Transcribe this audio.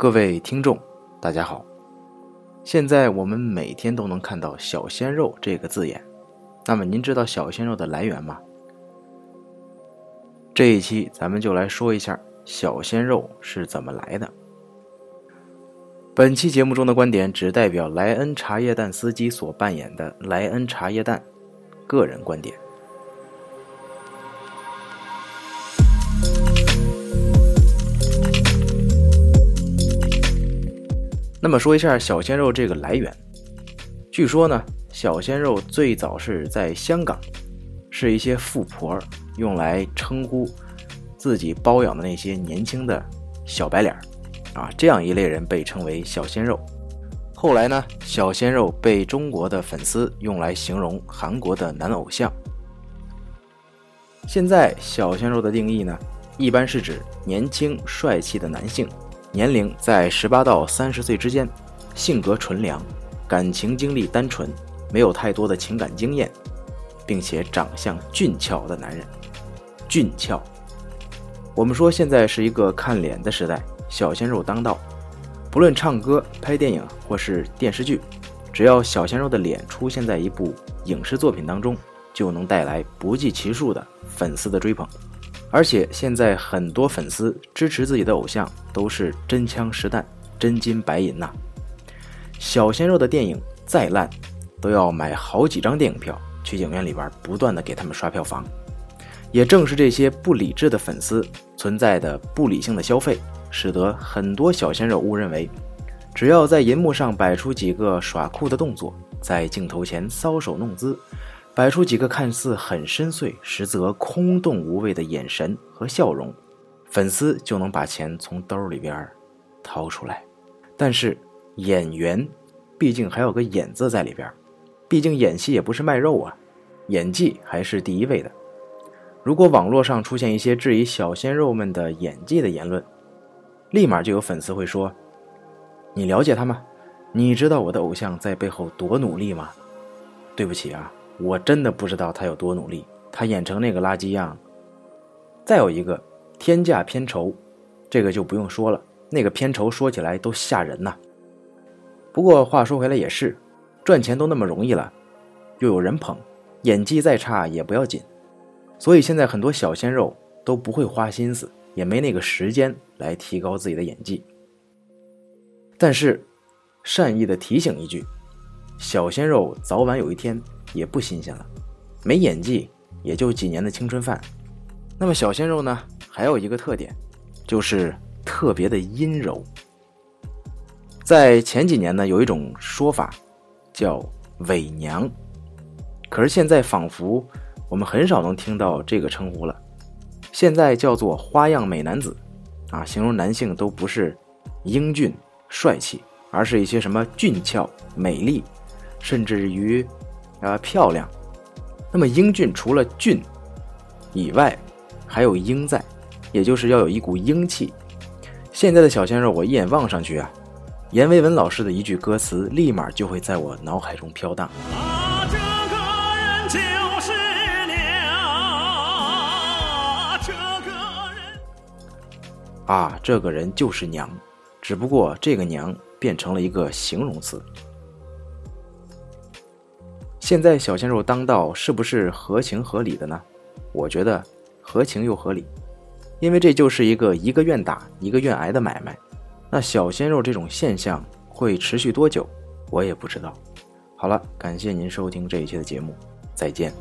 各位听众，大家好。现在我们每天都能看到“小鲜肉”这个字眼，那么您知道小鲜肉的来源吗？这一期咱们就来说一下小鲜肉是怎么来的。本期节目中的观点只代表莱恩茶叶蛋司机所扮演的莱恩茶叶蛋个人观点。那么说一下小鲜肉这个来源，据说呢，小鲜肉最早是在香港，是一些富婆用来称呼自己包养的那些年轻的小白脸啊，这样一类人被称为小鲜肉。后来呢，小鲜肉被中国的粉丝用来形容韩国的男偶像。现在小鲜肉的定义呢，一般是指年轻帅气的男性。年龄在十八到三十岁之间，性格纯良，感情经历单纯，没有太多的情感经验，并且长相俊俏的男人。俊俏，我们说现在是一个看脸的时代，小鲜肉当道。不论唱歌、拍电影或是电视剧，只要小鲜肉的脸出现在一部影视作品当中，就能带来不计其数的粉丝的追捧。而且现在很多粉丝支持自己的偶像都是真枪实弹、真金白银呐。小鲜肉的电影再烂，都要买好几张电影票去影院里边不断的给他们刷票房。也正是这些不理智的粉丝存在的不理性的消费，使得很多小鲜肉误认为，只要在银幕上摆出几个耍酷的动作，在镜头前搔首弄姿。摆出几个看似很深邃，实则空洞无味的眼神和笑容，粉丝就能把钱从兜里边掏出来。但是演员毕竟还有个“演”字在里边，毕竟演戏也不是卖肉啊，演技还是第一位的。如果网络上出现一些质疑小鲜肉们的演技的言论，立马就有粉丝会说：“你了解他吗？你知道我的偶像在背后多努力吗？”对不起啊。我真的不知道他有多努力，他演成那个垃圾样。再有一个天价片酬，这个就不用说了，那个片酬说起来都吓人呐。不过话说回来也是，赚钱都那么容易了，又有人捧，演技再差也不要紧。所以现在很多小鲜肉都不会花心思，也没那个时间来提高自己的演技。但是，善意的提醒一句，小鲜肉早晚有一天。也不新鲜了，没演技也就几年的青春饭。那么小鲜肉呢？还有一个特点，就是特别的阴柔。在前几年呢，有一种说法叫“伪娘”，可是现在仿佛我们很少能听到这个称呼了。现在叫做“花样美男子”，啊，形容男性都不是英俊帅气，而是一些什么俊俏、美丽，甚至于。啊，漂亮。那么英俊除了俊以外，还有英在，也就是要有一股英气。现在的小鲜肉，我一眼望上去啊，阎维文老师的一句歌词，立马就会在我脑海中飘荡。啊，这个人就是娘，这个人啊，这个人就是娘，只不过这个娘变成了一个形容词。现在小鲜肉当道是不是合情合理的呢？我觉得合情又合理，因为这就是一个一个愿打一个愿挨的买卖。那小鲜肉这种现象会持续多久，我也不知道。好了，感谢您收听这一期的节目，再见。